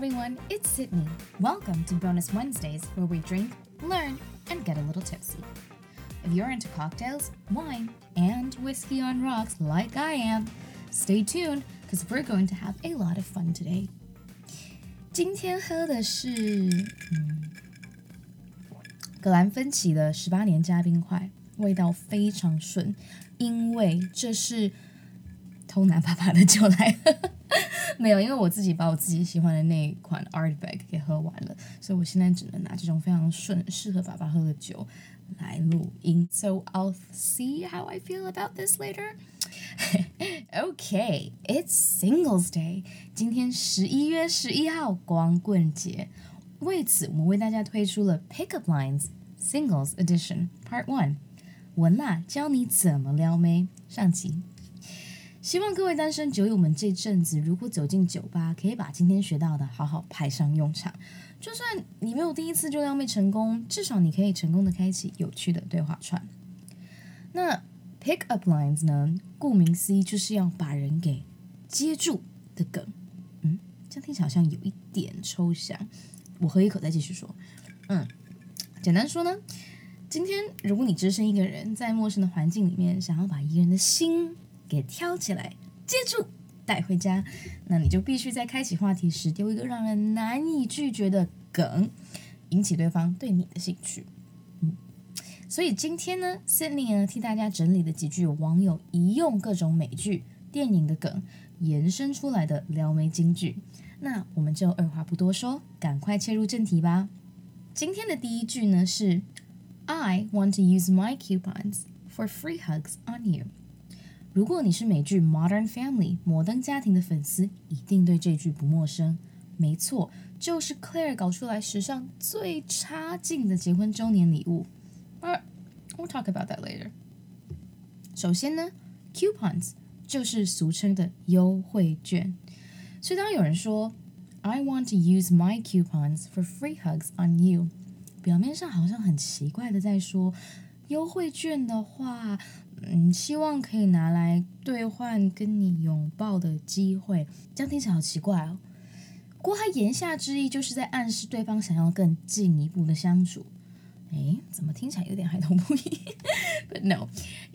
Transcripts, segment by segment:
everyone, it's Sydney. Welcome to Bonus Wednesdays, where we drink, learn, and get a little tipsy. If you're into cocktails, wine, and whiskey on rocks like I am, stay tuned because we're going to have a lot of fun today. 今天喝的是嗯格兰芬奇的十八年加冰块，味道非常顺，因为这是偷拿爸爸的酒来喝。 没有，因为我自己把我自己喜欢的那一款 Artback 给喝完了，所以我现在只能拿这种非常顺、适合爸爸喝的酒来录音。So I'll see how I feel about this later. okay, it's Singles Day. 今天十一月十一号，光棍节。为此，我们为大家推出了 Pickup Lines Singles Edition Part One，文娜教你怎么撩妹。上集。希望各位单身酒友们这阵子，如果走进酒吧，可以把今天学到的好好派上用场。就算你没有第一次就撩妹成功，至少你可以成功的开启有趣的对话串。那 pick up lines 呢？顾名思义，就是要把人给接住的梗。嗯，这样听起来好像有一点抽象。我喝一口再继续说。嗯，简单说呢，今天如果你只身一个人在陌生的环境里面，想要把一个人的心。给挑起来，接住，带回家。那你就必须在开启话题时丢一个让人难以拒绝的梗，引起对方对你的兴趣。嗯，所以今天呢，Sydney 呢替大家整理了几句网友一用各种美剧、电影的梗延伸出来的撩妹金句。那我们就二话不多说，赶快切入正题吧。今天的第一句呢是：I want to use my coupons for free hugs on you。如果你是美剧《Modern Family》摩登家庭的粉丝，一定对这句不陌生。没错，就是 Claire 搞出来史上最差劲的结婚周年礼物。But we'll talk about that later。首先呢，coupons 就是俗称的优惠券。所以当有人说 "I want to use my coupons for free hugs on you"，表面上好像很奇怪的在说优惠券的话。 嗯，希望可以拿来兑换跟你拥抱的机会，这样听起来好奇怪哦。不过他言下之意就是在暗示对方想要更进一步的相处。诶，怎么听起来有点孩童不宜？But no,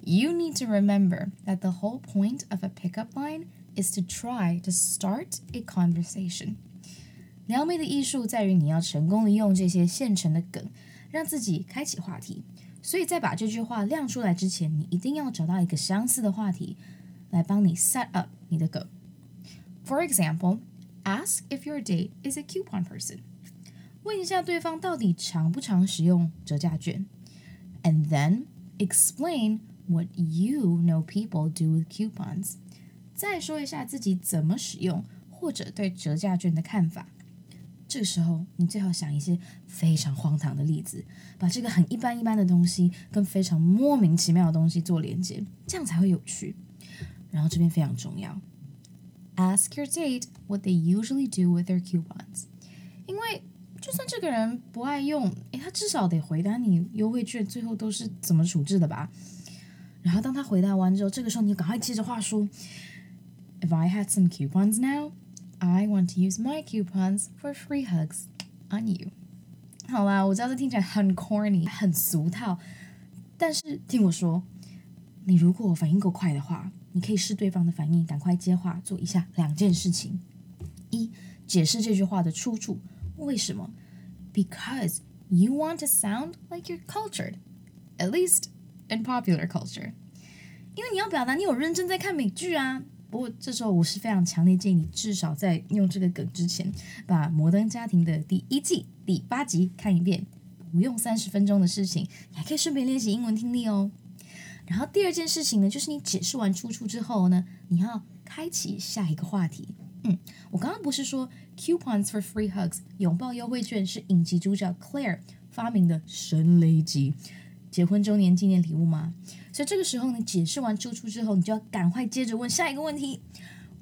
you need to remember that the whole point of a pickup line is to try to start a conversation。撩妹的艺术在于你要成功的用这些现成的梗，让自己开启话题。所以在把这句话亮出来之前，你一定要找到一个相似的话题来帮你 set up 你的梗。For example, ask if your date is a coupon person。问一下对方到底常不常使用折价券，and then explain what you know people do with coupons。再说一下自己怎么使用或者对折价券的看法。这个时候，你最好想一些非常荒唐的例子，把这个很一般一般的东西跟非常莫名其妙的东西做连接，这样才会有趣。然后这边非常重要，ask your date what they usually do with their coupons，因为就算这个人不爱用，诶，他至少得回答你优惠券最后都是怎么处置的吧。然后当他回答完之后，这个时候你赶快接着话说，If I had some coupons now。I want to use my coupons for free hugs on you。好啦，我知道这听起来很 corny，很俗套，但是听我说，你如果反应够快的话，你可以视对方的反应，赶快接话，做以下两件事情：一、解释这句话的出处，为什么？Because you want to sound like you're cultured, at least in popular culture。因为你要表达你有认真在看美剧啊。 不过这时候我是非常强烈建议你，至少在用这个梗之前，把《摩登家庭》的第一季第八集看一遍，不用三十分钟的事情，你还可以顺便练习英文听力哦。然后第二件事情呢，就是你解释完出处之后呢，你要开启下一个话题。嗯，我刚刚不是说 coupons for free hugs 拥抱优惠券是影集主角 Claire 发明的神雷级结婚周年纪念礼物吗？所以这个时候，你解释完出处之后，你就要赶快接着问下一个问题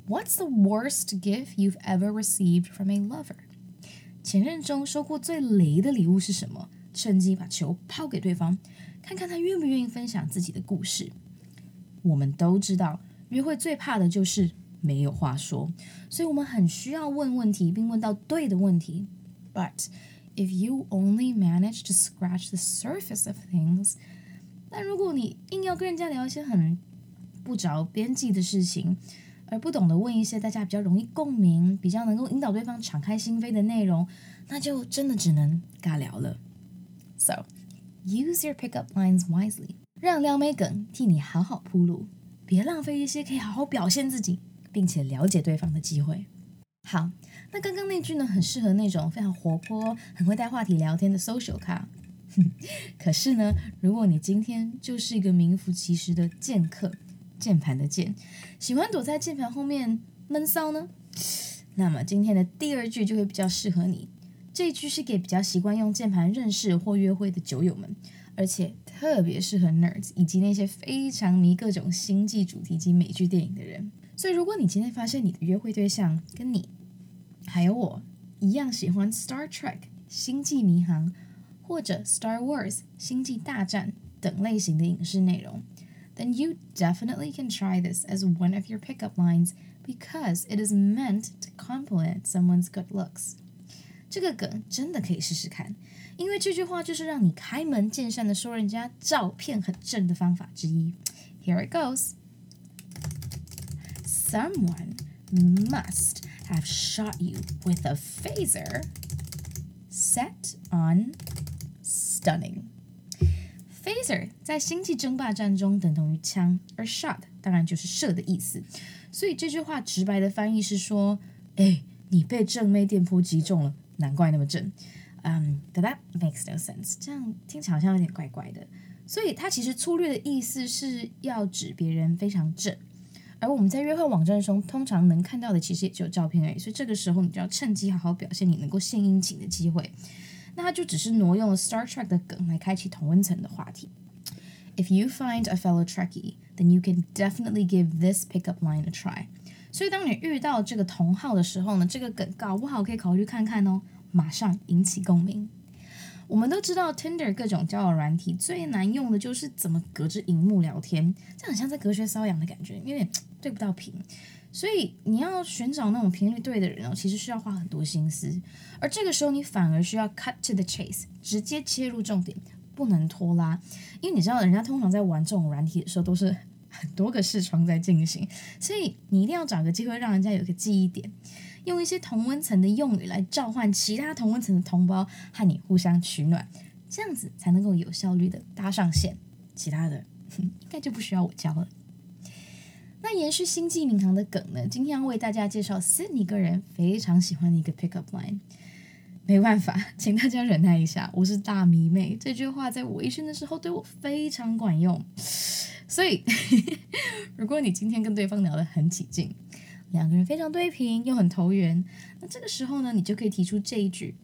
：What's the worst gift you've ever received from a lover？前任中收过最雷的礼物是什么？趁机把球抛给对方，看看他愿不愿意分享自己的故事。我们都知道，约会最怕的就是没有话说，所以我们很需要问问题，并问到对的问题。But if you only manage to scratch the surface of things，但如果你硬要跟人家聊一些很不着边际的事情，而不懂得问一些大家比较容易共鸣、比较能够引导对方敞开心扉的内容，那就真的只能尬聊了。So use your pickup lines wisely，让撩妹梗替你好好铺路，别浪费一些可以好好表现自己并且了解对方的机会。好，那刚刚那句呢，很适合那种非常活泼、很会带话题聊天的 social car。可是呢，如果你今天就是一个名副其实的剑客。键盘的键，喜欢躲在键盘后面闷骚呢？那么今天的第二句就会比较适合你。这一句是给比较习惯用键盘认识或约会的酒友们，而且特别适合 nerds 以及那些非常迷各种星际主题及美剧电影的人。所以，如果你今天发现你的约会对象跟你还有我一样喜欢 Star Trek 星际迷航或者 Star Wars 星际大战等类型的影视内容，then you definitely can try this as one of your pickup lines because it is meant to compliment someone's good looks. 这个梗真的可以试试看，因为这句话就是让你开门见山的说人家照片很正的方法之一。Here it goes. Someone must have shot you with a phaser set on stunning. Phaser 在星际争霸战中等同于枪，而 shot 当然就是射的意思。所以这句话直白的翻译是说：“哎，你被正妹电波击中了，难怪那么正。”嗯，But that makes no sense。这样听起来好像有点怪怪的。所以它其实粗略的意思是要指别人非常正。而我们在约会网站中通常能看到的其实也只有照片而已。所以这个时候你就要趁机好好表现你能够献殷勤的机会。那他就只是挪用了 Star Trek 的梗来开启同温层的话题。If you find a fellow Trekkie, then you can definitely give this pickup line a try. 所以当你遇到这个同号的时候呢，这个梗搞不好可以考虑看看哦，马上引起共鸣。我们都知道 Tinder 各种交友软体最难用的就是怎么隔着荧幕聊天，这很像在隔靴搔痒的感觉，因为对不到频。所以你要寻找那种频率对的人哦，其实需要花很多心思。而这个时候你反而需要 cut to the chase，直接切入重点，不能拖拉。因为你知道，人家通常在玩这种软体的时候，都是很多个视窗在进行，所以你一定要找个机会让人家有个记忆点，用一些同温层的用语来召唤其他同温层的同胞和你互相取暖，这样子才能够有效率的搭上线。其他的 应该就不需要我教了。那延续星际民航的梗呢？今天要为大家介绍森尼个人非常喜欢的一个 pickup line。没办法，请大家忍耐一下，我是大迷妹，这句话在微醺的时候对我非常管用。所以，如果你今天跟对方聊得很起劲，两个人非常对频又很投缘，那这个时候呢，你就可以提出这一句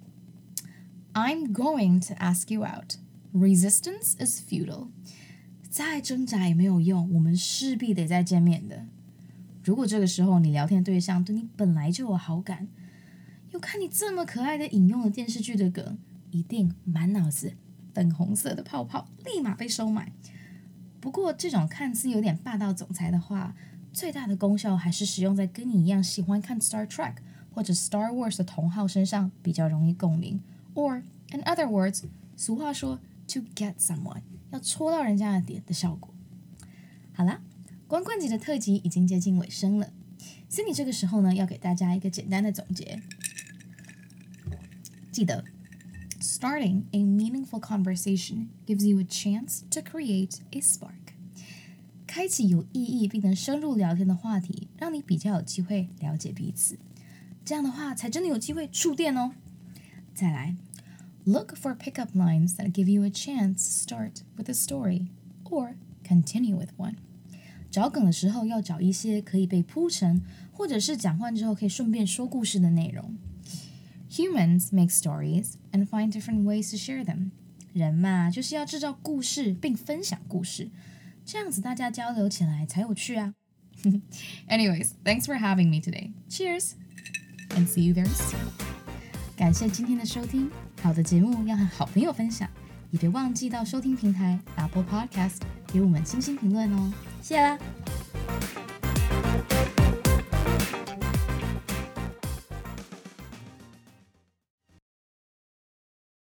：“I'm going to ask you out. Resistance is futile.” 再挣扎也没有用，我们势必得再见面的。如果这个时候你聊天对象对你本来就有好感，又看你这么可爱的引用了电视剧的梗，一定满脑子粉红色的泡泡，立马被收买。不过这种看似有点霸道总裁的话，最大的功效还是使用在跟你一样喜欢看 Star Trek 或者 Star Wars 的同好身上比较容易共鸣。Or in other words，俗话说 to get someone。要戳到人家的点的效果。好啦，光棍节的特辑已经接近尾声了。Cindy 这个时候呢，要给大家一个简单的总结。记得，starting a meaningful conversation gives you a chance to create a spark。开启有意义并能深入聊天的话题，让你比较有机会了解彼此。这样的话，才真的有机会触电哦。再来。Look for pickup lines that give you a chance to start with a story or continue with one. 找梗的时候要找一些可以被铺陈，或者是讲完之后可以顺便说故事的内容。Humans make stories and find different ways to share them. 人嘛，就是要制造故事并分享故事，这样子大家交流起来才有趣啊。Anyways, thanks for having me today. Cheers, and see you very soon. 感谢今天的收听。 好的节目要和好朋友分享，也别忘记到收听平台 Apple Podcast 给我们星星评论哦，谢啦！